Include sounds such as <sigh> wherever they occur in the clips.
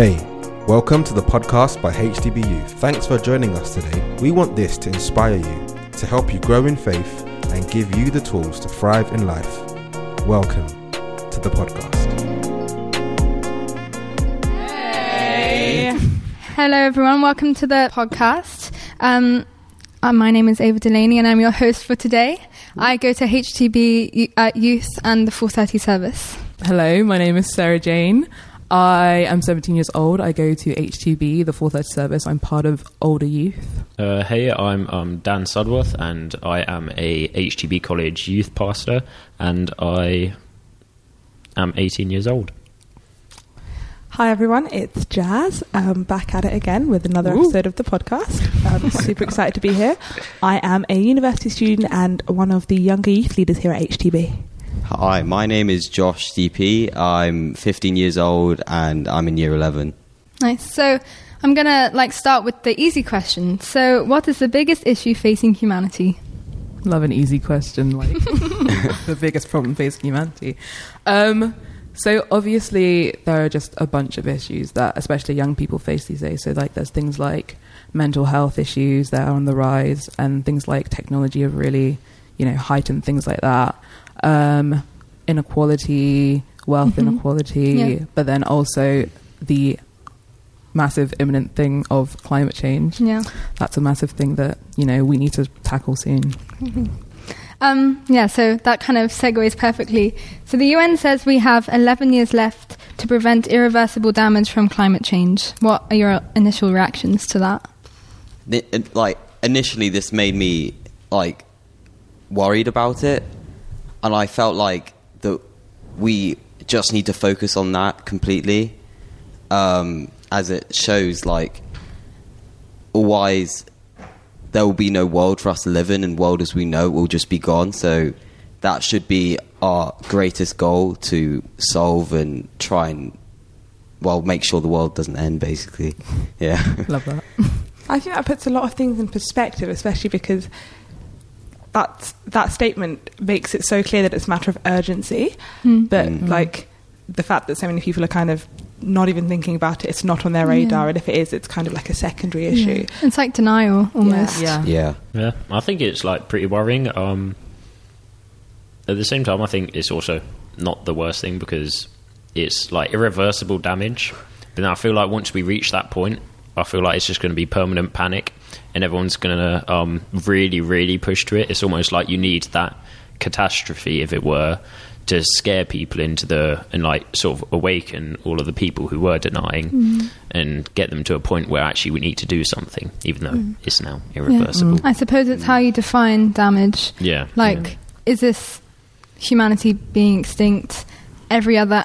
Hey, welcome to the podcast by HTB Youth. Thanks for joining us today. We want this to inspire you, to help you grow in faith, and give you the tools to thrive in life. Welcome to the podcast. Hey. Hello, everyone. Welcome to the podcast. Um, uh, my name is Ava Delaney, and I'm your host for today. I go to HTB uh, Youth and the 430 service. Hello, my name is Sarah Jane. I am 17 years old. I go to HTB, the 430 service. I'm part of Older Youth. Uh, hey, I'm um, Dan Sudworth, and I am a HTB College youth pastor, and I am 18 years old. Hi everyone, it's Jazz. Um, back at it again with another Ooh. episode of the podcast. I'm super excited to be here. I am a university student and one of the younger youth leaders here at HTB. Hi, my name is Josh DP. I'm 15 years old and I'm in year 11. Nice. So I'm gonna like start with the easy question. So, what is the biggest issue facing humanity? Love an easy question, like <laughs> <laughs> the biggest problem facing humanity. Um, so obviously there are just a bunch of issues that especially young people face these days. So like there's things like mental health issues that are on the rise, and things like technology have really, you know, heightened things like that. Um, inequality, wealth Mhm. inequality, Yeah. but then also the massive imminent thing of climate change. Yeah. That's a massive thing that you know we need to tackle soon. Um, yeah, so that kind of segues perfectly. So the UN says we have 11 years left to prevent irreversible damage from climate change. What are your initial reactions to that? Ni- it- Like, initially, this made me, like, worried about it. And I felt like that we just need to focus on that completely. Um, as it shows, like, otherwise, there will be no world for us to live in, and world as we know it will just be gone. So, that should be our greatest goal to solve and try and, well, make sure the world doesn't end, basically. <laughs> Yeah. Love that. I think that puts a lot of things in perspective, especially because that that statement makes it so clear that it's a matter of urgency. Hmm. But Mm. like the fact that so many people are kind of not even thinking about it, it's not on their radar, Yeah. and if it is, it's kind of like a secondary issue. Yeah. It's like denial almost. Yeah. yeah. Yeah, I think it's like pretty worrying. Um, at the same time, I think it's also not the worst thing because it's like irreversible damage. But then I feel like once we reach that point, I feel like it's just going to be permanent panic, and everyone's going to um, really, really push to it. It's almost like you need that catastrophe, if it were, to scare people into the and like sort of awaken all of the people who were denying mm-hmm. and get them to a point where actually we need to do something, even though mm. it's now irreversible. Mm. I suppose it's how you define damage. Yeah. Like, is this humanity being extinct? Every other,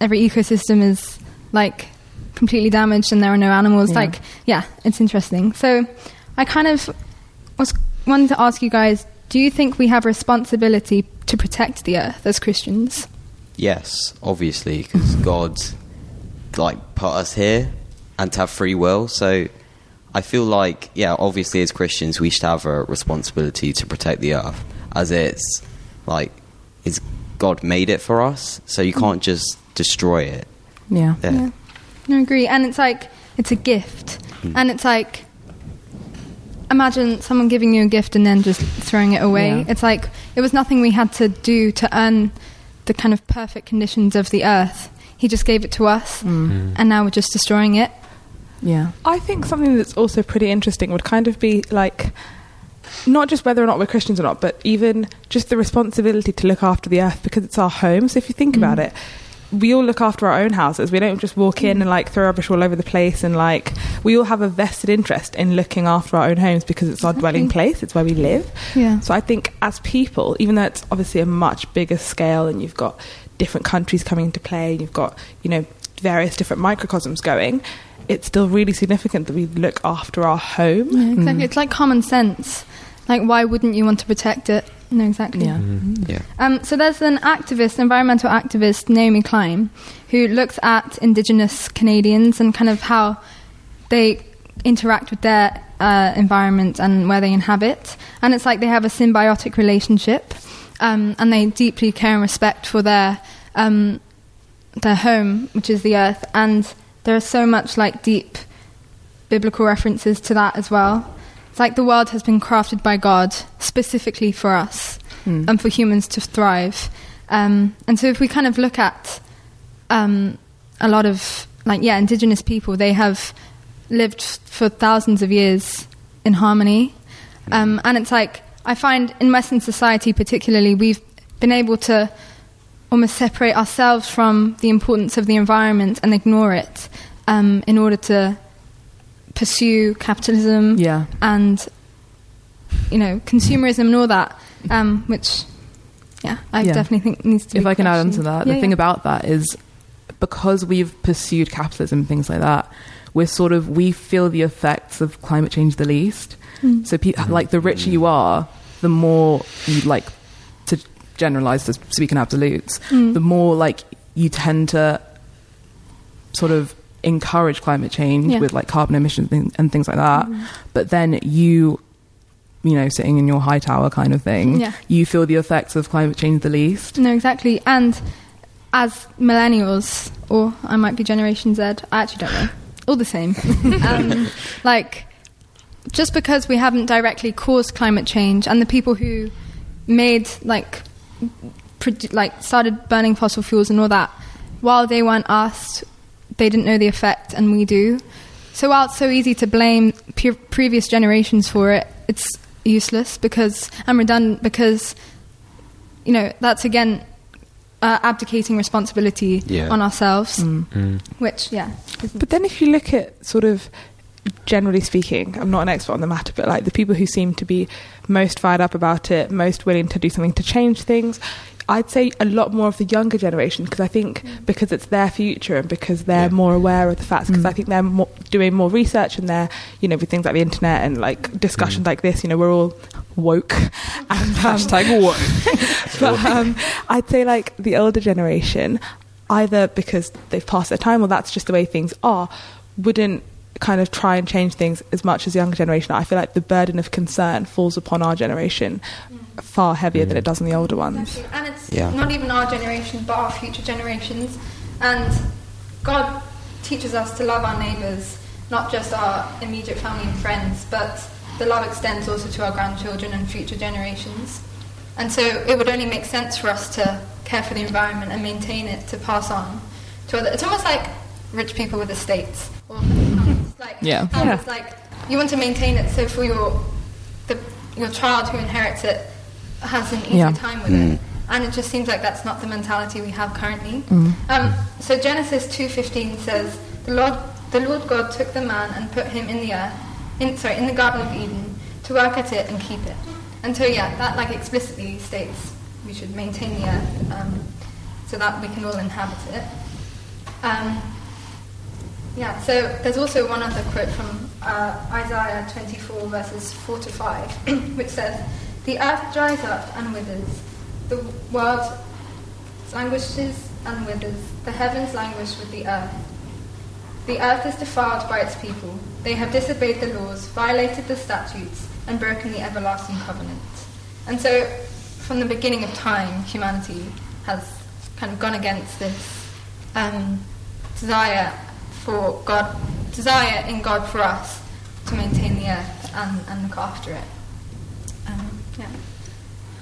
every ecosystem is like completely damaged, and there are no animals. Yeah. Like, yeah, it's interesting. So, I kind of was wanting to ask you guys: Do you think we have a responsibility to protect the earth as Christians? Yes, obviously, because God, like, put us here and to have free will. So I feel like, yeah, obviously, as Christians, we should have a responsibility to protect the earth, as it's like, it's God made it for us, so you mm. can't just destroy it. Yeah. Yeah. Yeah. No, I agree. And it's like it's a gift, hmm. and it's like imagine someone giving you a gift and then just throwing it away. Yeah. It's like it was nothing we had to do to earn the kind of perfect conditions of the earth. He just gave it to us, hmm. Hmm. and now we're just destroying it. Yeah. I think something that's also pretty interesting would kind of be like not just whether or not we're Christians or not, but even just the responsibility to look after the earth because it's our home. So if you think about it, we all look after our own houses. We don't just walk in and like throw rubbish all over the place and like we all have a vested interest in looking after our own homes because it's our dwelling place, it's where we live. Yeah. So I think as people, even though it's obviously a much bigger scale and you've got different countries coming into play and you've got, you know, various different microcosms going, it's still really significant that we look after our home. Yeah, exactly. Mm. It's like common sense. Like, why wouldn't you want to protect it? No, exactly. Yeah. Yeah. Um, so there's an activist, environmental activist, Naomi Klein, who looks at Indigenous Canadians and kind of how they interact with their uh, environment and where they inhabit. And it's like they have a symbiotic relationship, um, and they deeply care and respect for their um, their home, which is the earth, and there are so much like deep biblical references to that as well. It's like the world has been crafted by God specifically for us Mm. and for humans to thrive. Um, and so if we kind of look at um, a lot of like yeah, indigenous people, they have lived f- for thousands of years in harmony. Um, and it's like I find in Western society, particularly, we've been able to almost separate ourselves from the importance of the environment and ignore it um, in order to pursue capitalism Yeah. and you know consumerism and all that, um, which yeah, I Yeah. definitely think needs to. Be. If I can add on to that, Yeah, the thing about that is because we've pursued capitalism and things like that, we're sort of we feel the effects of climate change the least. Mm. So, pe- like, the richer you are, the more you like to generalize, to speak in absolutes, Mm. the more like you tend to sort of encourage climate change Yeah. with like carbon emissions and, and things like that. Mhm. But then you, you know, sitting in your high tower kind of thing, Yeah. you feel the effects of climate change the least. No, exactly. And as millennials, or I might be Generation Z, I actually don't know. All the same. <laughs> um, like, just because we haven't directly caused climate change, and the people who made like, produ- like started burning fossil fuels and all that, while they weren't asked, they didn't know the effect, and we do. So while it's so easy to blame pe- previous generations for it, it's useless because and redundant because you know that's again uh, abdicating responsibility Yeah. on ourselves, Mm. which yeah, But then if you look at sort of generally speaking, I'm not an expert on the matter, but like the people who seem to be most fired up about it, most willing to do something to change things, I'd say a lot more of the younger generation because I think because it's their future and because they're Yeah. more aware of the facts because Mm. I think they're more, doing more research and they're you know with things like the internet and like discussions like this you know we're all woke <laughs> and um, Hashtag what? <laughs> but um, I'd say like the older generation, either because they've passed their time or that's just the way things are, wouldn't kind of try and change things as much as the younger generation. I feel like the burden of concern falls upon our generation far heavier than it does on the older ones. Exactly. And it's Yeah. not even our generation, but our future generations. And God teaches us to love our neighbours, not just our immediate family and friends, but the love extends also to our grandchildren and future generations. And so it would only make sense for us to care for the environment and maintain it to pass on to other. It's almost like rich people with estates. Or like, Yeah. Yeah. It's like you want to maintain it so for your the, your child who inherits it has an easy Yeah. time with Mm. it. And it just seems like that's not the mentality we have currently. Mm. Um, so Genesis two fifteen says, "The Lord, the Lord God took the man and put him in the earth, in sorry, in the Garden of Eden, to work at it and keep it." And so yeah, that like explicitly states we should maintain the earth um, so that we can all inhabit it. Um, yeah, so there's also one other quote from uh, Isaiah 24, verses 4 to 5, <clears throat> which says, The earth dries up and withers, the world languishes and withers, the heavens languish with the earth. The earth is defiled by its people. They have disobeyed the laws, violated the statutes, and broken the everlasting covenant. And so, from the beginning of time, humanity has kind of gone against this um, desire for God, desire in God for us to maintain the earth and, and look after it. Yeah.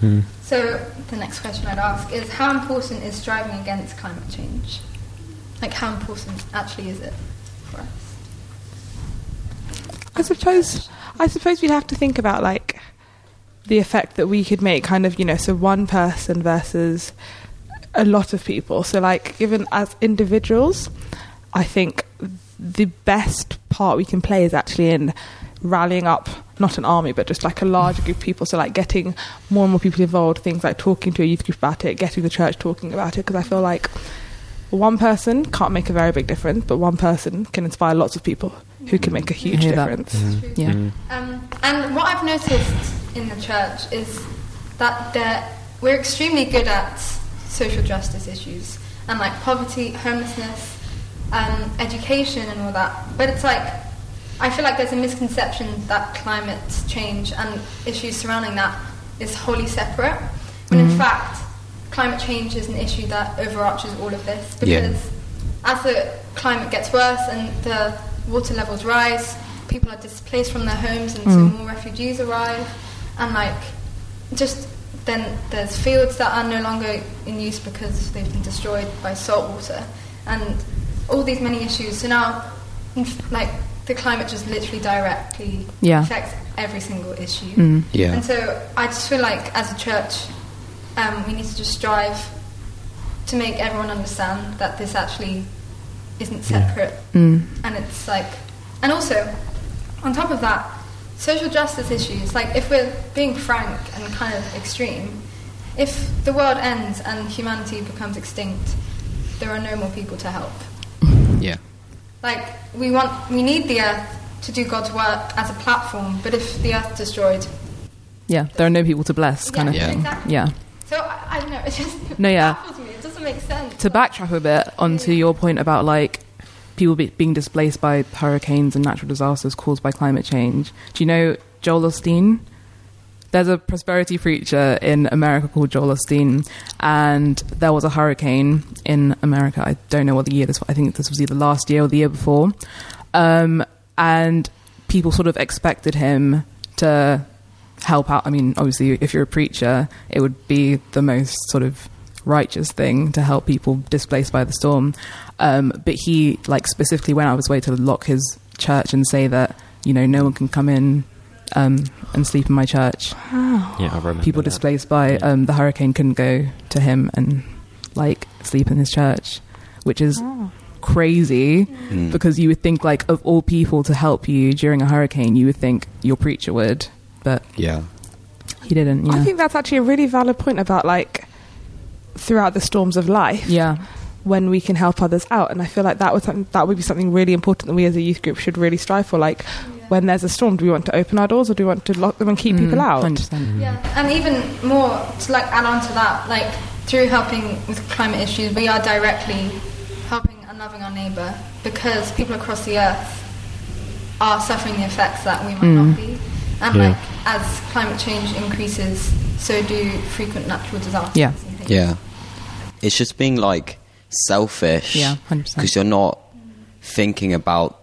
Hmm. So the next question I'd ask is how important is striving against climate change? Like how important actually is it for us? I suppose I suppose we'd have to think about like the effect that we could make kind of, you know, so one person versus a lot of people. So like given as individuals, I think the best part we can play is actually in rallying up not an army but just like a larger group of people so like getting more and more people involved things like talking to a youth group about it getting the church talking about it because i feel like one person can't make a very big difference but one person can inspire lots of people who can make a huge difference That's true. Yeah. Mm. Um, and what I've noticed in the church is that we're extremely good at social justice issues and like poverty, homelessness, um, education, and all that. But it's like I feel like there's a misconception that climate change and issues surrounding that is wholly separate. When in Mhm. fact, climate change is an issue that overarches all of this Yeah. because as the climate gets worse and the water levels rise, people are displaced from their homes, and so more refugees arrive, and like just then there's fields that are no longer in use because they've been destroyed by salt water, and all these many issues. So now, like the climate just literally directly Yeah. affects every single issue. Mm. Yeah. And so I just feel like as a church, um, we need to just strive to make everyone understand that this actually isn't separate. Mm. And it's like, and also, on top of that, social justice issues, like if we're being frank and kind of extreme, if the world ends and humanity becomes extinct, there are no more people to help. Yeah. Like we want, we need the earth to do God's work as a platform. But if the earth destroyed, Yeah, there are no people to bless, kind of thing. exactly. Yeah. So I, I don't know. It just <laughs> No, yeah. baffles me. It doesn't make sense. To backtrack a bit onto your point about like people be, being displaced by hurricanes and natural disasters caused by climate change, do you know Joel Osteen? There's a prosperity preacher in America called Joel Osteen, and there was a hurricane in America. I don't know what the year this. Was. I think this was either last year or the year before, um, and people sort of expected him to help out. I mean, obviously, if you're a preacher, it would be the most sort of righteous thing to help people displaced by the storm. Um, but he like specifically went out of his way to lock his church and say that you know no one can come in um, and sleep in my church. Yeah, I remember. People that. displaced by Yeah. um, the hurricane couldn't go to him and like sleep in his church, which is crazy Mm. because you would think like of all people to help you during a hurricane, you would think your preacher would, but Yeah. he didn't. You know? I think that's actually a really valid point about like throughout the storms of life yeah, when we can help others out, and I feel like that would something, that would be something really important that we as a youth group should really strive for. Like when there's a storm, do we want to open our doors or do we want to lock them and keep people Mm, out? 100%. Yeah, and even more to like add on to that, like through helping with climate issues, we are directly helping and loving our neighbour because people across the earth are suffering the effects that we might not be. And Yeah. like as climate change increases, so do frequent natural disasters. Yeah. and things. Yeah. It's just being like selfish. Yeah, Because you're not thinking about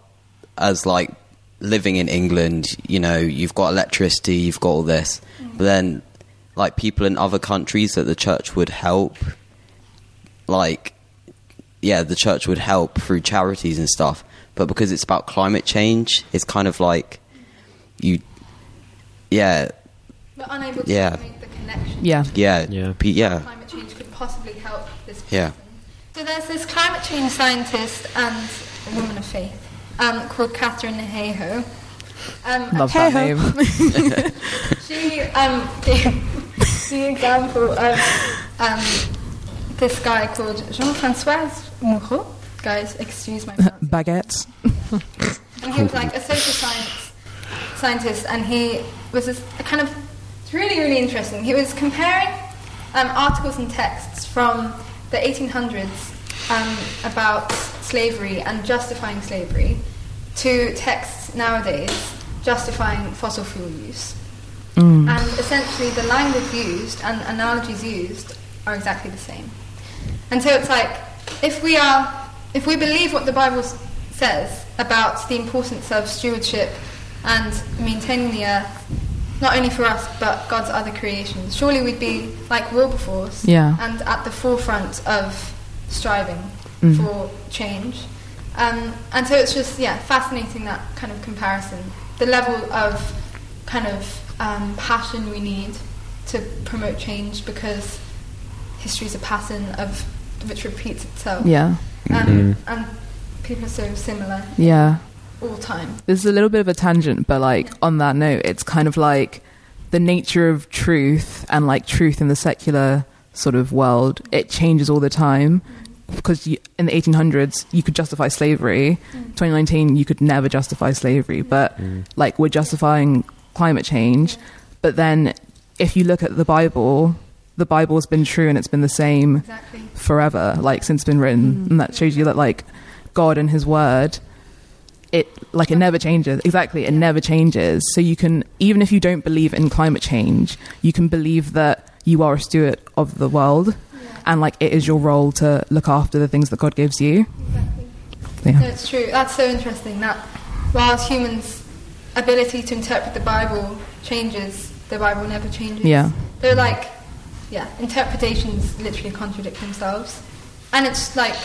as like living in England, you know, you've got electricity, you've got all this. Mm. But then like people in other countries that the church would help like yeah, the church would help through charities and stuff. But because it's about climate change, it's kind of like you yeah, But unable to Yeah. make the connection. Yeah. yeah, Yeah. pe- yeah. Climate change could possibly help this person. Yeah. So there's this climate change scientist and a woman of faith um, called Katharine Hayhoe. Um, Love that name. <laughs> She um, <laughs> gave the example of um, this guy called Jean-Francois Mouhot. Guys, excuse my. <laughs> Baguettes. And he was like a social science scientist, and he was this kind of it's really, really interesting. He was comparing um, articles and texts from the 1800s um, about slavery and justifying slavery to texts nowadays justifying fossil fuel use. Mm. And essentially, the language used and analogies used are exactly the same. And so it's like, if we are, if we believe what the Bible says about the importance of stewardship and maintaining the earth, not only for us but God's other creations, surely we'd be like Wilberforce Yeah. and at the forefront of striving Mm. for change. Um, and so it's just yeah, fascinating that kind of comparison, the level of kind of um, passion we need to promote change because history is a pattern of which repeats itself. Yeah. Um, And people are so similar Yeah. All the time. This is a little bit of a tangent, but like on that note, it's kind of like the nature of truth and like truth in the secular sort of world. It changes all the time because you, in the 1800s you could justify slavery. Mm. 2019 you could never justify slavery, mm. but mm. like we're justifying climate change. But then if you look at the Bible, the Bible has been true and it's been the same Exactly. forever, like since it's been written, and that shows you that like God and His Word, it like it never changes. Exactly, it never changes. So you can even if you don't believe in climate change, you can believe that you are a steward of the world, and like it is your role to look after the things that God gives you. No, Yeah. it's true. That's so interesting that whilst humans' ability to interpret the Bible changes, the Bible never changes. Yeah. They're like, yeah, interpretations literally contradict themselves. And it's like,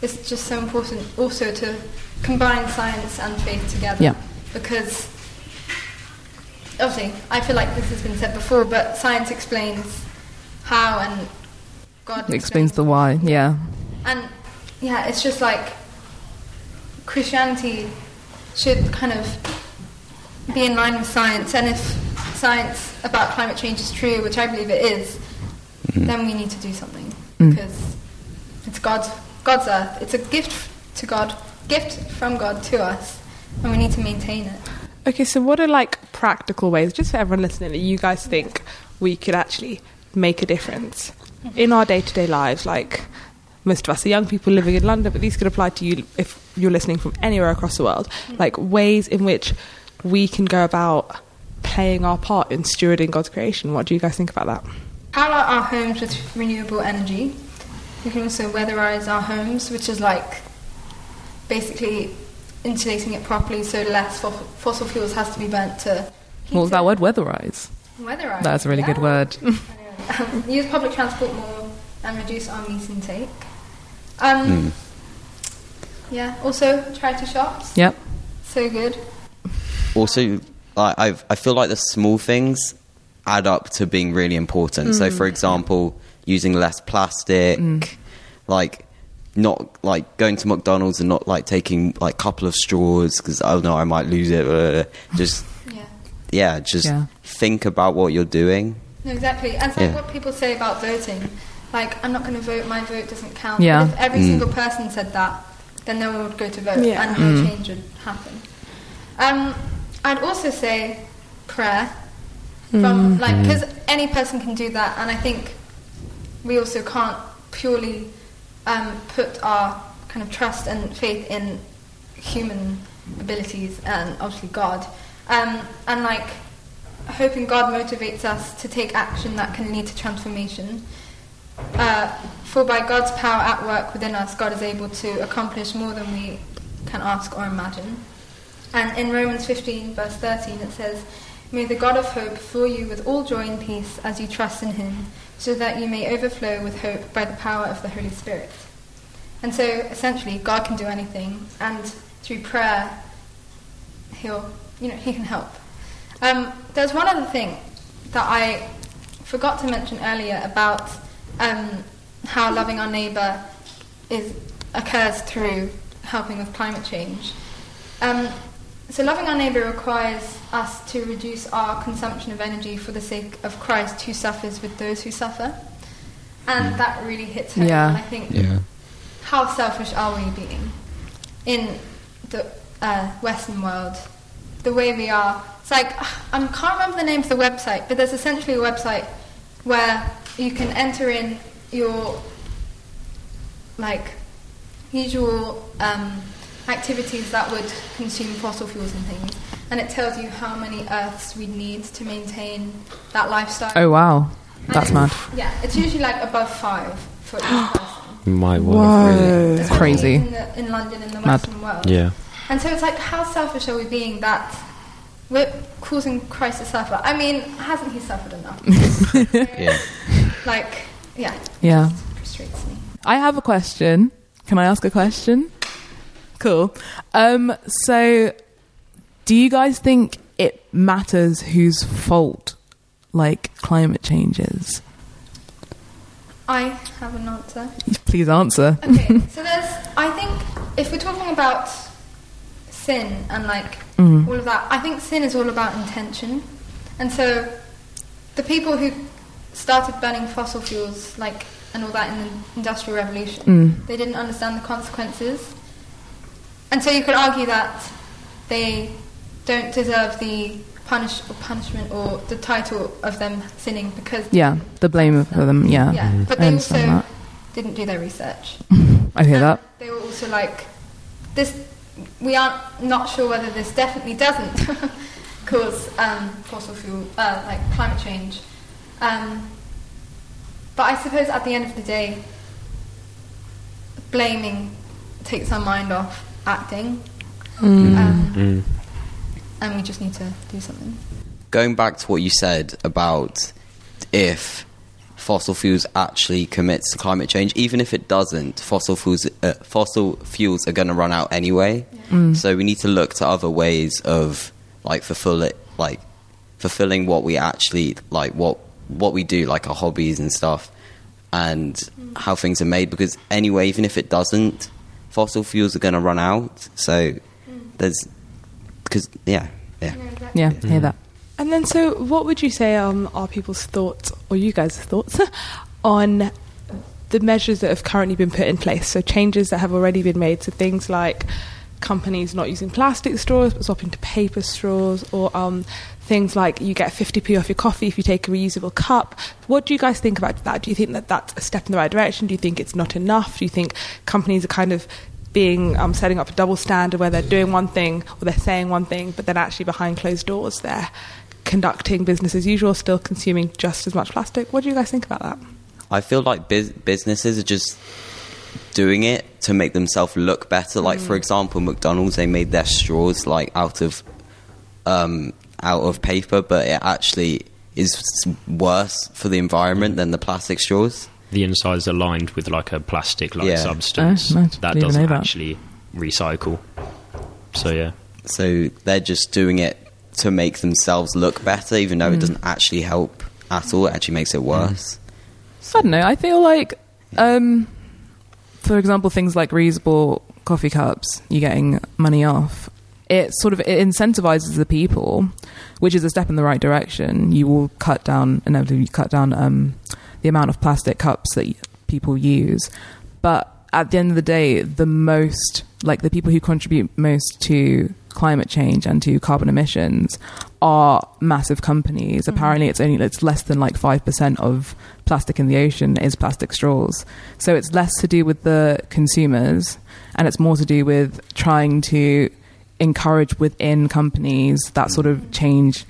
it's just so important also to combine science and faith together. Yeah. Because, obviously, I feel like this has been said before, but science explains how and God It explains the why. Yeah. and yeah, it's just like Christianity should kind of be in line with science, and if science about climate change is true, which I believe it is, then we need to do something Mm. because it's God's God's earth. It's a gift to God, gift from God to us, and we need to maintain it. Okay, so what are like practical ways, just for everyone listening, that you guys think we could actually make a difference in our day to day lives? Like, most of us are young people living in London, but these could apply to you if you're listening from anywhere across the world. Mm-hmm. Like, ways in which we can go about playing our part in stewarding God's creation. What do you guys think about that? Power our homes with renewable energy. We can also weatherize our homes, which is like basically insulating it properly so less fo- fossil fuels has to be burnt to heat What was that it. word? Weatherize. Weatherize. That's a really good word. <laughs> Um, use public transport more and reduce our meat intake. Um, Yeah, also try to shops. Yep. So good. also I, I've, I feel like the small things add up to being really important so for example using less plastic like not like going to mcdonald's and not like taking like couple of straws because oh know i might lose it uh, just Yeah. yeah just Yeah. think about what you're doing No, exactly. And like Yeah. what people say about voting. Like, I'm not going to vote, my vote doesn't count. Yeah. But if every Mm. single person said that, then no one would go to vote Yeah. and no change would happen. Um, I'd also say prayer. From like, because any person can do that, and I think we also can't purely um, put our kind of trust and faith in human abilities and obviously God. Um, and like hoping God motivates us to take action that can lead to transformation. Uh, for by God's power at work within us, God is able to accomplish more than we can ask or imagine. And in Romans 15, verse 13, it says, May the God of hope fill you with all joy and peace as you trust in him, so that you may overflow with hope by the power of the Holy Spirit. And so, essentially, God can do anything, and through prayer, he'll, you know, he can help. Um, there's one other thing that I forgot to mention earlier about um, how loving our neighbour is occurs through helping with climate change. Um, so loving our neighbour requires us to reduce our consumption of energy for the sake of Christ who suffers with those who suffer. And that really hits home. Yeah. I think how selfish are we being in the uh, Western world? The way we are. It's like <sighs> I can't remember the name of the website, but there's essentially a website where you can enter in your like usual um, activities that would consume fossil fuels and things, and it tells you how many Earths we'd need to maintain that lifestyle. Oh wow, that's it's- mad. Yeah, it's usually like above five for each <gasps> person. My word, Whoa. really. Especially Crazy. in, the, in London in the Mad. Western world. Yeah. And so it's like, how selfish are we being that we're causing Christ to suffer? I mean, hasn't he suffered enough? <laughs> yeah <laughs> like, yeah, Yeah. it frustrates me. I have a question. Can I ask a question? Cool. Um, so, do you guys think it matters whose fault, like, climate change is? I have an answer. Please answer. Okay, <laughs> so there's, I think, if we're talking about sin and like Mm. all of that, I think sin is all about intention. And so the people who started burning fossil fuels, like, and all that in the Industrial Revolution, Mm. they didn't understand the consequences. And so you could argue that they don't deserve the punish or punishment or the title of them sinning because Yeah, the blame of them. Yeah, yeah, but they also understand didn't do their research. <laughs> I hear And that. They were also like, this. We aren't not sure whether this definitely doesn't <laughs> cause um, fossil fuel, uh, like climate change. Um, but I suppose at the end of the day, blaming takes our mind off acting, um, Mm. and we just need to do something. Going back to what you said about if fossil fuels actually commits to climate change, even if it doesn't, fossil fuels uh, fossil fuels are going to run out anyway. So we need to look to other ways of like fulfill it, like fulfilling what we actually like, what what we do, like our hobbies and stuff, and how things are made. Because anyway, even if it doesn't, fossil fuels are going to run out. So there's because yeah, yeah. Yeah, hear that. And then, so what would you say um, are people's thoughts, or you guys' thoughts, <laughs> on the measures that have currently been put in place? So, changes that have already been made. So, things like companies not using plastic straws but swapping to paper straws, or um, things like you get 50p off your coffee if you take a reusable cup. What do you guys think about that? Do you think that that's a step in the right direction? Do you think it's not enough? Do you think companies are kind of being um, setting up a double standard where they're doing one thing or they're saying one thing, but then actually behind closed doors they're conducting business as usual, still consuming just as much plastic. What do you guys think about that? I feel like bus- businesses are just doing it to make themselves look better. Like for example, McDonald's they made their straws like out of um, out of paper, but it actually is worse for the environment mm. than the plastic straws. The inside's aligned with like a plastic like Yeah. substance Oh, nice. that Didn't doesn't know that. actually recycle. So yeah. So they're just doing it to make themselves look better, even though it mm. doesn't actually help at all. It actually makes it mm. worse. so I don't know. I feel like, um, for example, things like reusable coffee cups, you're getting money off. It sort of it incentivizes the people, which is a step in the right direction. You will cut down inevitably cut down um, the amount of plastic cups that people use, but at the end of the day, the most like the people who contribute most to climate change and to carbon emissions are massive companies. Apparently, it's only it's less than like five percent of plastic in the ocean is plastic straws. So it's less to do with the consumers, and it's more to do with trying to encourage within companies that sort of change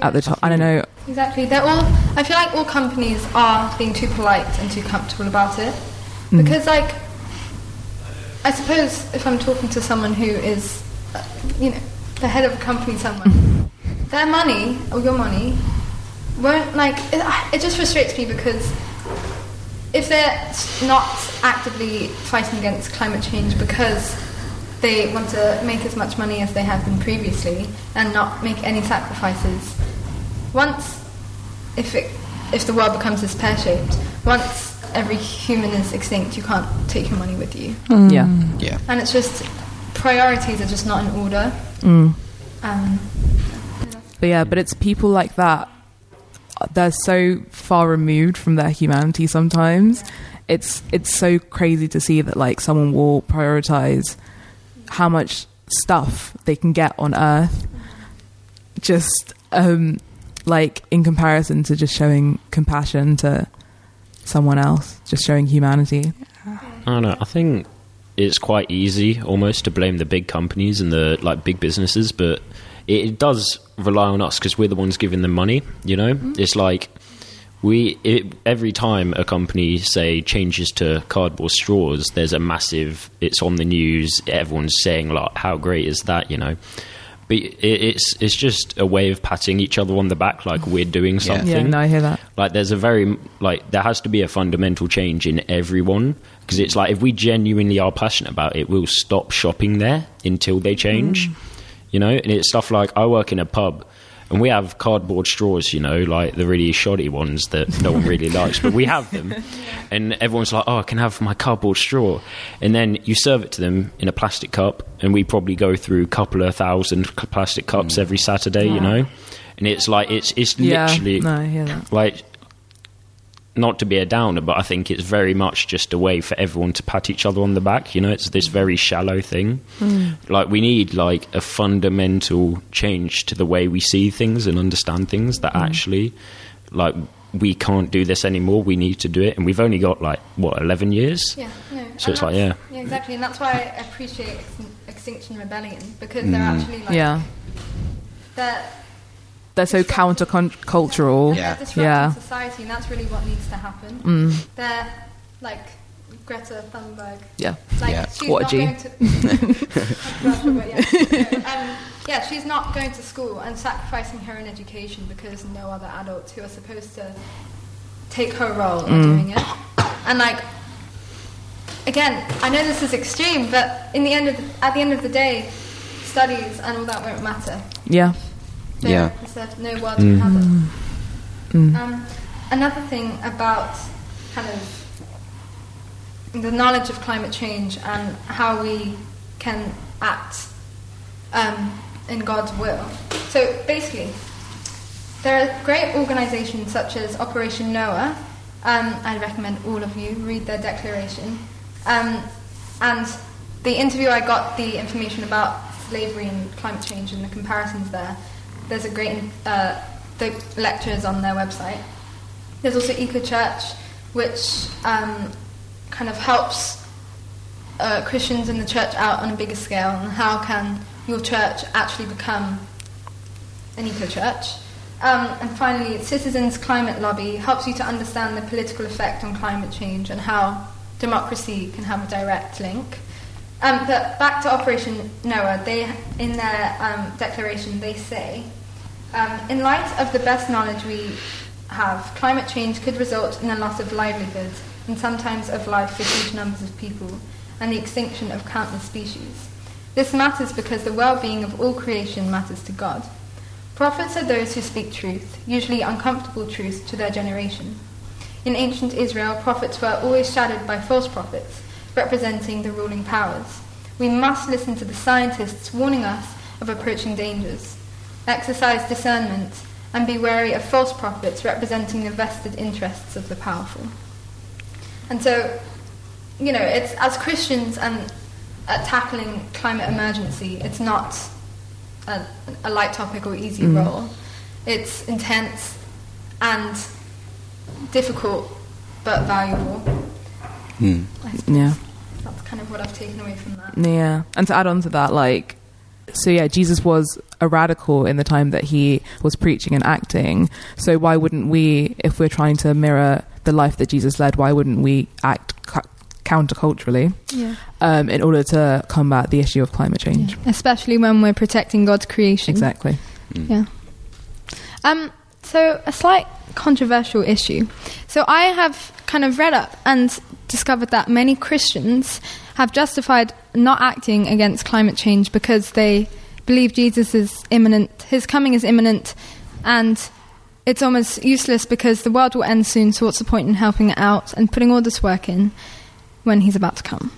at the top. I don't know. Exactly. They're all. I feel like all companies are being too polite and too comfortable about it, because like, I suppose if I'm talking to someone who is, uh, you know, the head of a company somewhere, <laughs> their money or your money won't like. It, it just frustrates me because if they're not actively fighting against climate change because they want to make as much money as they have been previously and not make any sacrifices, once if it if the world becomes this pear shaped, once every human is extinct, you can't take your money with you, Yeah. Yeah. and it's just priorities are just not in order. Mm. Um, But yeah, but it's people like that. They're so far removed from their humanity. Sometimes it's it's so crazy to see that like someone will prioritize how much stuff they can get on Earth, just um, like in comparison to just showing compassion to someone else, just showing humanity. I don't know. I think it's quite easy almost to blame the big companies and the like big businesses, but it, it does rely on us because we're the ones giving them money. You know, it's like we it, every time a company say changes to cardboard straws, there's a massive. It's on the news. Everyone's saying like, "How great is that?" You know. But it, it's it's just a way of patting each other on the back, like we're doing something Yeah, no, I hear that. like there's a very like there has to be a fundamental change in everyone because it's like if we genuinely are passionate about it we'll stop shopping there until they change mm. you know and it's stuff like i work in a pub and we have cardboard straws you know like the really shoddy ones that no one really likes but we have them. And everyone's like oh i can have my cardboard straw. And then you serve it to them in a plastic cup and we probably go through a couple of thousand plastic cups mm. every saturday you know? And it's like it's it's Yeah, literally no, I hear that. like not to be a downer, but I think it's very much just a way for everyone to pat each other on the back. You know, it's this very shallow thing. Hmm. Like we need like a fundamental change to the way we see things and understand things. That hmm. actually, like, we can't do this anymore. We need to do it, and we've only got like what eleven years. Yeah, no. So and it's like, yeah. yeah, exactly, and that's why I appreciate Extinction Rebellion because they're hmm. actually like Yeah. they're they're so countercultural. Yeah. Disrupting Yeah. society, and that's really what needs to happen. Mm. They're like Greta Thunberg. Yeah. Like Yeah. she's What a not G. going to. Yeah. <laughs> <laughs> um, yeah, she's not going to school and sacrificing her own education because no other adults who are supposed to take her role are doing it. And like, again, I know this is extreme, but in the end of the, at the end of the day, studies and all that won't matter. Yeah. There Yeah. is there no world can have it. Mm. Um, another thing about kind of the knowledge of climate change and how we can act um, in God's will. So basically, there are great organisations such as Operation Noah. Um, I'd recommend all of you read their declaration. Um, and the interview, I got the information about slavery and climate change and the comparisons there. There's a great uh, the lectures on their website. There's also Eco Church, which um, kind of helps uh, Christians in the church out on a bigger scale, and how can your church actually become an eco church. Um, and finally, Citizens Climate Lobby helps you to understand the political effect on climate change and how democracy can have a direct link. Um, but back to Operation Noah, they, in their um, declaration, they say, um, in light of the best knowledge we have, climate change could result in a loss of livelihoods and sometimes of life for huge numbers of people and the extinction of countless species. This matters because the well-being of all creation matters to God. Prophets are those who speak truth, usually uncomfortable truth to their generation. In ancient Israel, prophets were always shadowed by false prophets, representing the ruling powers. We must listen to the scientists warning us of approaching dangers, exercise discernment, and be wary of false prophets representing the vested interests of the powerful. And so, you know, it's as Christians and at tackling climate emergency, it's not a, a light topic or easy mm. role. It's intense and difficult, but valuable. I suppose Yeah. that's kind of what I've taken away from that. Yeah. And to add on to that, like, so yeah, Jesus was a radical in the time that he was preaching and acting. So why wouldn't we, if we're trying to mirror the life that Jesus led, why wouldn't we act cu- counterculturally Yeah. um, in order to combat the issue of climate change? Especially when we're protecting God's creation. Exactly. Yeah. Um, so, a slight controversial issue. So, I have kind of read up and discovered that many Christians have justified not acting against climate change because they believe Jesus is imminent, his coming is imminent, and it's almost useless because the world will end soon, so what's the point in helping it out and putting all this work in when he's about to come?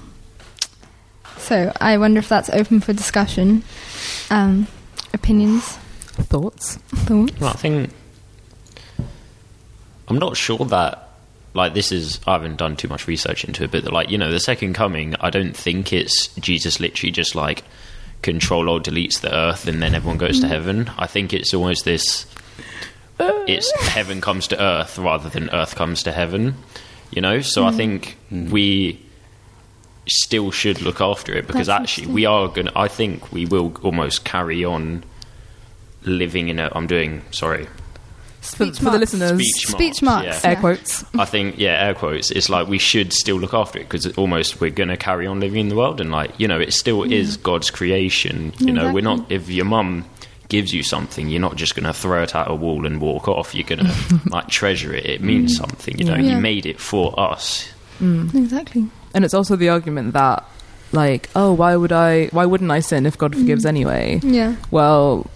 So, I wonder if that's open for discussion. Um, opinions, Thoughts? thoughts? Well, I think I'm not sure that like this is I haven't done too much research into it, but like you know the second coming, I don't think it's Jesus literally just like control or deletes the earth and then everyone goes to mm. heaven. I think it's almost this. Uh. It's heaven comes to earth rather than earth comes to heaven. You know, so I mm. think mm. we still should look after it because That's actually we are going to I think we will almost carry on living in a I'm doing sorry For, Speech for the marks. listeners, Speech Speech marks, marks. yeah. air Yeah. quotes. I think, yeah, air quotes. It's like we should still look after it because almost we're going to carry on living in the world, and like you know, it still is God's creation. You know, we're not. If your mum gives you something, you're not just going to throw it at a wall and walk off. You're going <laughs> to like treasure it. It means mm. something. You know, Yeah. you made it for us. Mm. Exactly. And it's also the argument that, like, oh, why would I? Why wouldn't I sin if God forgives mm. anyway? Yeah. Well,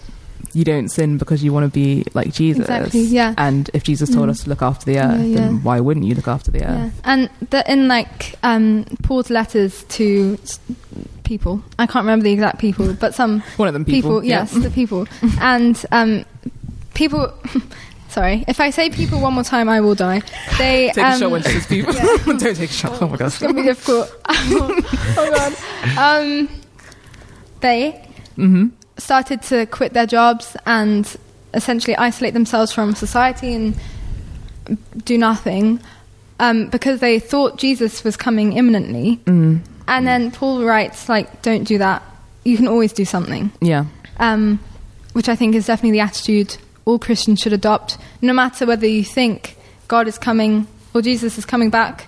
you don't sin because you want to be like Jesus. Exactly, yeah. And if Jesus told Mm. us to look after the earth, Yeah, yeah. then why wouldn't you look after the Yeah. earth? And the, in like um, Paul's letters to people, I can't remember the exact people, <laughs> but some One of them people. people, yes, the <laughs> people, and um, people. <laughs> Sorry, if I say people one more time, I will die. They Take a um, shot when she says people. don't take a shot. Oh my gosh. It's gonna be difficult. oh god. Um, they hmm started to quit their jobs and essentially isolate themselves from society and do nothing um, because they thought Jesus was coming imminently. Mm. And then Paul writes, like, don't do that. You can always do something. Yeah. Um, which I think is definitely the attitude all Christians should adopt, no matter whether you think God is coming or Jesus is coming back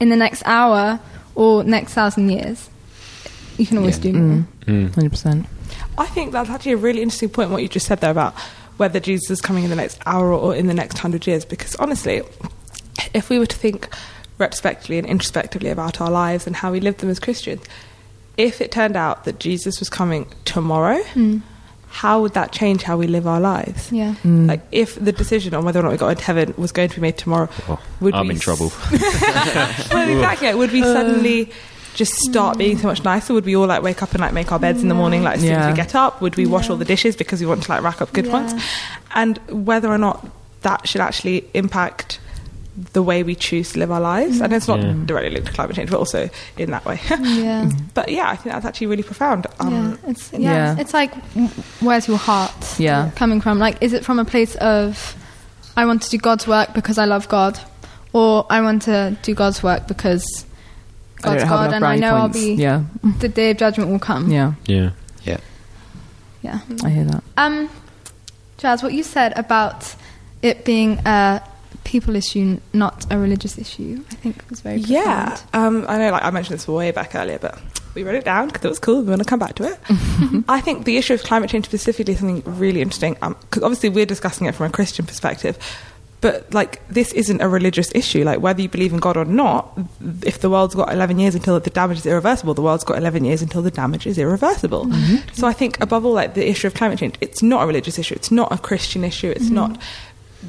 in the next hour or next thousand years. You can always Yeah. do more. Mm. Hundred percent. I think that's actually a really interesting point what you just said there about whether Jesus is coming in the next hour or in the next hundred years. Because honestly, if we were to think retrospectively and introspectively about our lives and how we lived them as Christians, if it turned out that Jesus was coming tomorrow, how would that change how we live our lives? Yeah. Mm. Like if the decision on whether or not we got into heaven was going to be made tomorrow, Oh, would I'm we in trouble. <laughs> well, <laughs> exactly. Would we suddenly just start being so much nicer? Would we all like wake up and like make our beds in the morning like as soon as we get up? Would we wash Yeah. all the dishes because we want to like rack up good Yeah. ones? And whether or not that should actually impact the way we choose to live our lives. And it's not Yeah. directly linked to climate change, but also in that way. <laughs> Yeah. but yeah, I think that's actually really profound. Um, yeah, it's yeah, Yeah. it's like where's your heart Yeah. coming from? Like, is it from a place of I want to do God's work because I love God, or I want to do God's work because I don't God's have God and I know points. I'll be Yeah. the day of judgment will come. Yeah. Yeah. Yeah. yeah. I hear that. Um, Jazz, what you said about it being a people issue, not a religious issue, I think was very Yeah, um, I know. Like I mentioned this way back earlier, but we wrote it down because it was cool. We want to come back to it. <laughs> I think the issue of climate change specifically is something really interesting because obviously we're discussing it from a Christian perspective. But like this isn't a religious issue. Like whether you believe in God or not, if the world's got 11 years until the damage is irreversible, the world's got 11 years until the damage is irreversible. So I think above all, like the issue of climate change, it's not a religious issue. It's not a Christian issue. It's not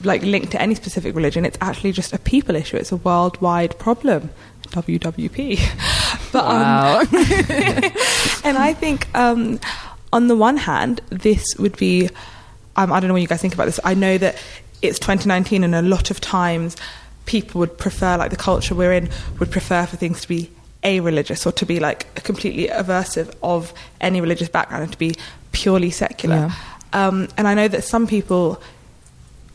like linked to any specific religion. It's actually just a people issue. It's a worldwide problem. WWP. <laughs> But um, Wow. <laughs> and I think, um, on the one hand, this would be. Um, I don't know what you guys think about this. I know that it's 2019, and a lot of times people would prefer, like the culture we're in, would prefer for things to be a religious or to be like completely aversive of any religious background and to be purely secular. Um, and I know that some people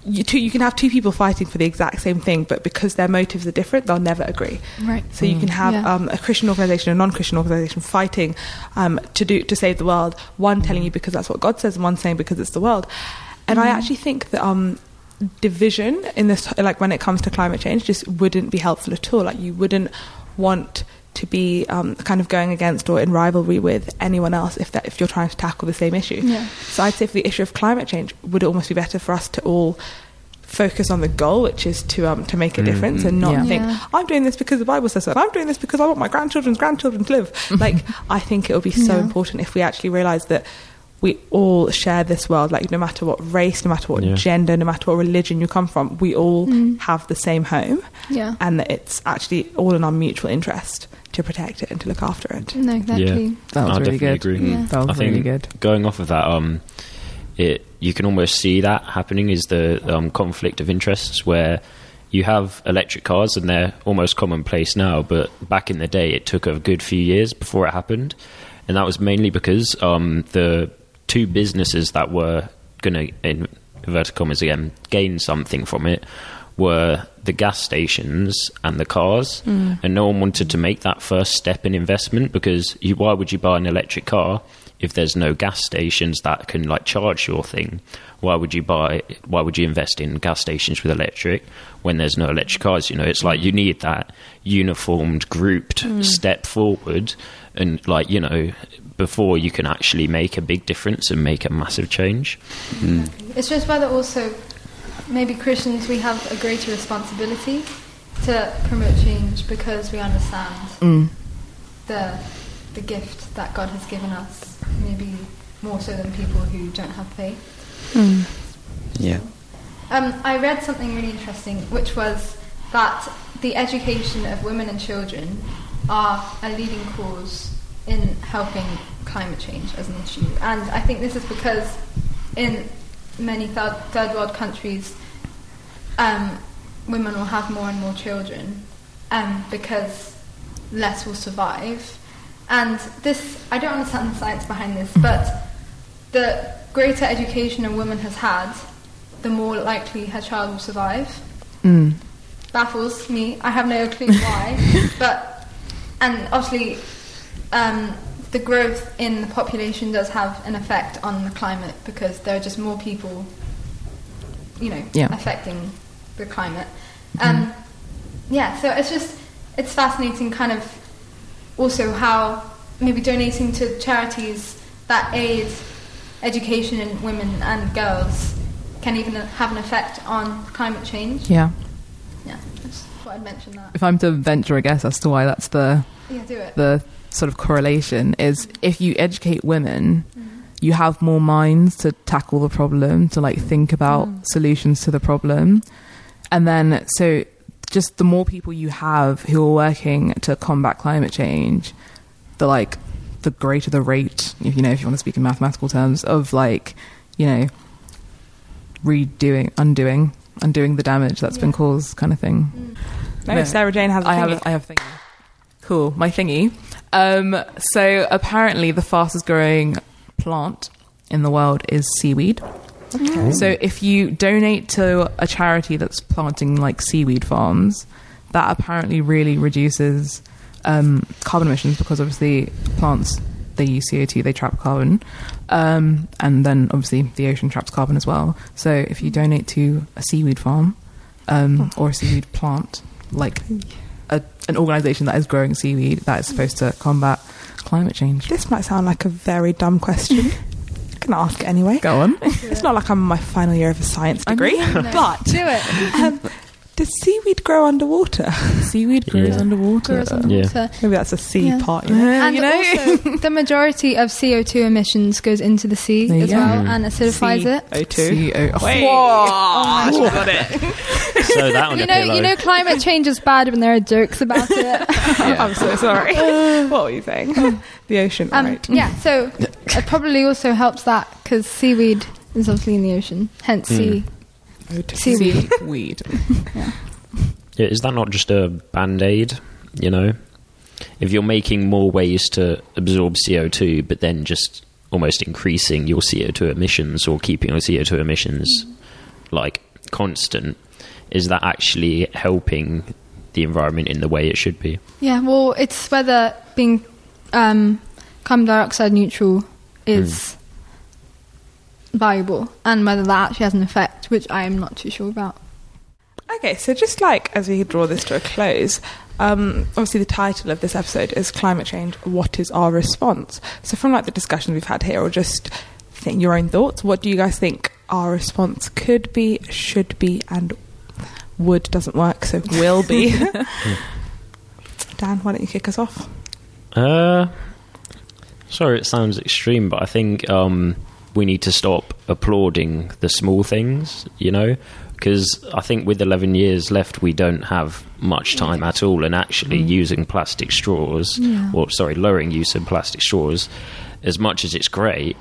you, two, you can have two people fighting for the exact same thing, but because their motives are different, they'll never agree. Right. So you can have Yeah. um, a Christian organization, a non-Christian organization fighting um, to do to save the world. One telling you because that's what God says, and one saying because it's the world. And I actually think that um, division in this, like when it comes to climate change, just wouldn't be helpful at all. Like you wouldn't want to be um, kind of going against or in rivalry with anyone else if that if you're trying to tackle the same issue. Yeah. So I'd say for the issue of climate change, would it almost be better for us to all focus on the goal, which is to um, to make a difference, and not Yeah. think Yeah. I'm doing this because the Bible says so, I'm doing this because I want my grandchildren's grandchildren to live. <laughs> like I think it would be so Yeah. important if we actually realise that we all share this world. Like no matter what race, no matter what Yeah. gender, no matter what religion you come from, we all have the same home, Yeah. and that it's actually all in our mutual interest to protect it and to look after it. No, exactly. That was I really good. agree. Yeah. That was I think really good. going off of that, um, it you can almost see that happening is the um, conflict of interests where you have electric cars and they're almost commonplace now, but back in the day it took a good few years before it happened, and that was mainly because um, the two businesses that were going to in inverted commas again gain something from it were the gas stations and the cars, mm. and no one wanted to make that first step in investment because you, why would you buy an electric car if there's no gas stations that can like charge your thing? Why would you buy? Why would you invest in gas stations with electric when there's no electric cars? You know, it's like you need that uniformed, grouped mm. step forward, and like you know, before you can actually make a big difference and make a massive change. It's just whether also maybe Christians we have a greater responsibility to promote change because we understand Mm. the the gift that God has given us, maybe more so than people who don't have faith. Yeah. Um, I read something really interesting, which was that the education of women and children are a leading cause in helping climate change as an issue. And I think this is because in many third, third world countries, um, women will have more and more children um, because less will survive. And this, I don't understand the science behind this, but the greater education a woman has had, the more likely her child will survive. Mm. Baffles me. I have no clue why. <laughs> but, and obviously, um, the growth in the population does have an effect on the climate because there are just more people you know, Yeah. affecting the climate. Um, yeah, so it's just it's fascinating, kind of also how maybe donating to charities that aid education in women and girls can even have an effect on climate change. Yeah. Yeah, I just thought I'd mention that. If I'm to venture a guess as to why that's the Yeah, do it. the sort of correlation is if you educate women, you have more minds to tackle the problem, to like think about hmm. solutions to the problem. And then, so just the more people you have who are working to combat climate change, the like, the greater the rate, if you know, if you want to speak in mathematical terms, of like, you know, redoing, undoing, undoing the damage that's been caused, kind of thing. Hmm. No, No. Sarah Jane has a I have, thingy. a, I have a thingy. Cool, my thingy. Um, so apparently, the fastest growing plant in the world is seaweed. So if you donate to a charity that's planting like seaweed farms, that apparently really reduces um, carbon emissions because obviously plants they use CO two, they trap carbon, um, and then obviously the ocean traps carbon as well. So if you donate to a seaweed farm um, or a seaweed plant, like a, an organisation that is growing seaweed that is supposed to combat climate change. This might sound like a very dumb question. I can ask it anyway. Go on. It's not like I'm in my final year of a science degree, but do it. um, does seaweed grow underwater? <laughs> Seaweed grows Yeah. underwater. Grows underwater. Maybe that's a sea Yeah. part. You know? And you know? also, <laughs> the majority of CO2 emissions goes into the sea There you as go. well and acidifies it. CO2. CO- Wait. Whoa. she got it. So that on You know, you know, climate change is bad when there are jokes about it. <laughs> I'm so sorry. what were you saying? the ocean, Um, right? Yeah, so it probably also helps that because seaweed is obviously in the ocean, hence sea. Seaweed. Seaweed. <laughs> Yeah, is that not just a band aid? You know, if you're making more ways to absorb CO2, but then just almost increasing your CO2 emissions or keeping your CO2 emissions like constant, is that actually helping the environment in the way it should be? Yeah, well, it's whether being um, carbon dioxide neutral is valuable and whether that actually has an effect, which I am not too sure about. Okay, so just like as we draw this to a close, um, obviously the title of this episode is "Climate Change: What is our response?" So from like the discussions we've had here, or just think your own thoughts, what do you guys think our response could be, should be, and would doesn't work, so will be? <laughs> <laughs> Dan, why don't you kick us off? Uh, sorry, it sounds extreme, but I think um, we need to stop applauding the small things, you know? Because I think with 11 years left, we don't have much time at all, and actually mm. using plastic straws, or sorry, lowering use of plastic straws, as much as it's great,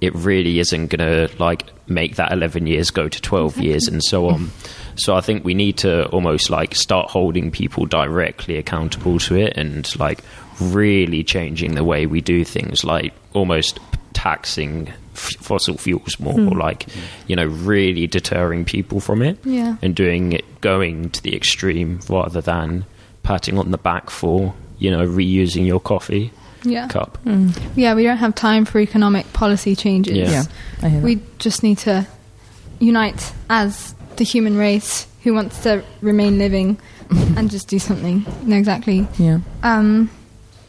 it really isn't going to like make that 11 years go to 12 years and so on. <laughs> So I think we need to almost like start holding people directly accountable to it and like really changing the way we do things, like almost taxing f- fossil fuels more, or hmm. like you know really deterring people from it Yeah. and doing it going to the extreme rather than patting on the back for you know reusing your coffee Yeah. cup. Hmm. Yeah, we don't have time for economic policy changes. Yeah. Yeah, I hear that. We just need to unite as the human race who wants to remain living <laughs> and just do something. No, exactly. yeah. Um,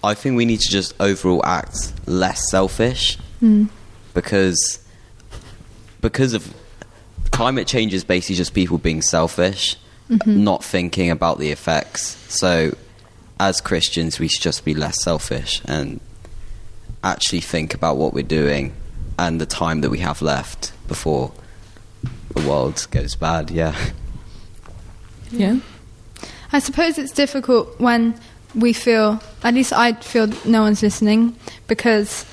I think we need to just overall act less selfish hmm. Because because of climate change is basically just people being selfish, mm-hmm. not thinking about the effects. So as Christians, we should just be less selfish and actually think about what we're doing and the time that we have left before the world goes bad. Yeah. Yeah. I suppose it's difficult when we feel, at least I feel no one's listening because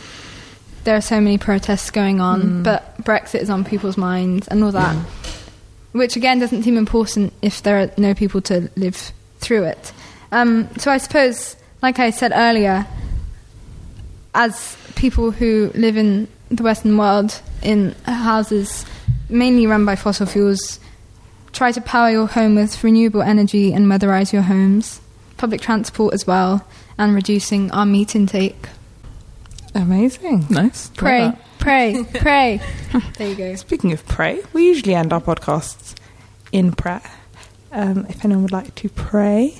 there are so many protests going on, but Brexit is on people's minds and all that, which again doesn't seem important if there are no people to live through it. Um, so I suppose, like I said earlier, as people who live in the Western world in houses mainly run by fossil fuels, try to power your home with renewable energy and weatherize your homes, public transport as well, and reducing our meat intake. Amazing. Nice. Pray, that. pray, pray. <laughs> there you go. Speaking of pray, we usually end our podcasts in prayer. Um, if anyone would like to pray,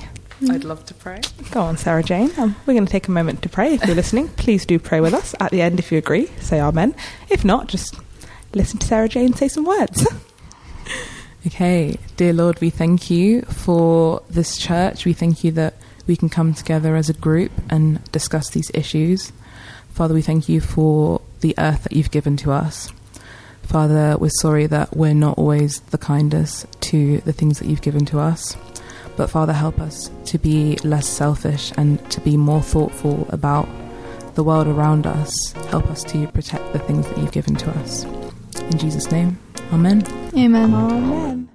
I'd love to pray. go on, Sarah Jane. Um, we're going to take a moment to pray. If you're listening, please do pray with us. At the end, if you agree, say Amen. If not, just listen to Sarah Jane say some words. <laughs> Okay, dear Lord, we thank you for this church. We thank you that we can come together as a group and discuss these issues. Father, we thank you for the earth that you've given to us. Father, we're sorry that we're not always the kindest to the things that you've given to us. But Father, help us to be less selfish and to be more thoughtful about the world around us. Help us to protect the things that you've given to us. In Jesus' name, Amen. Amen. Amen.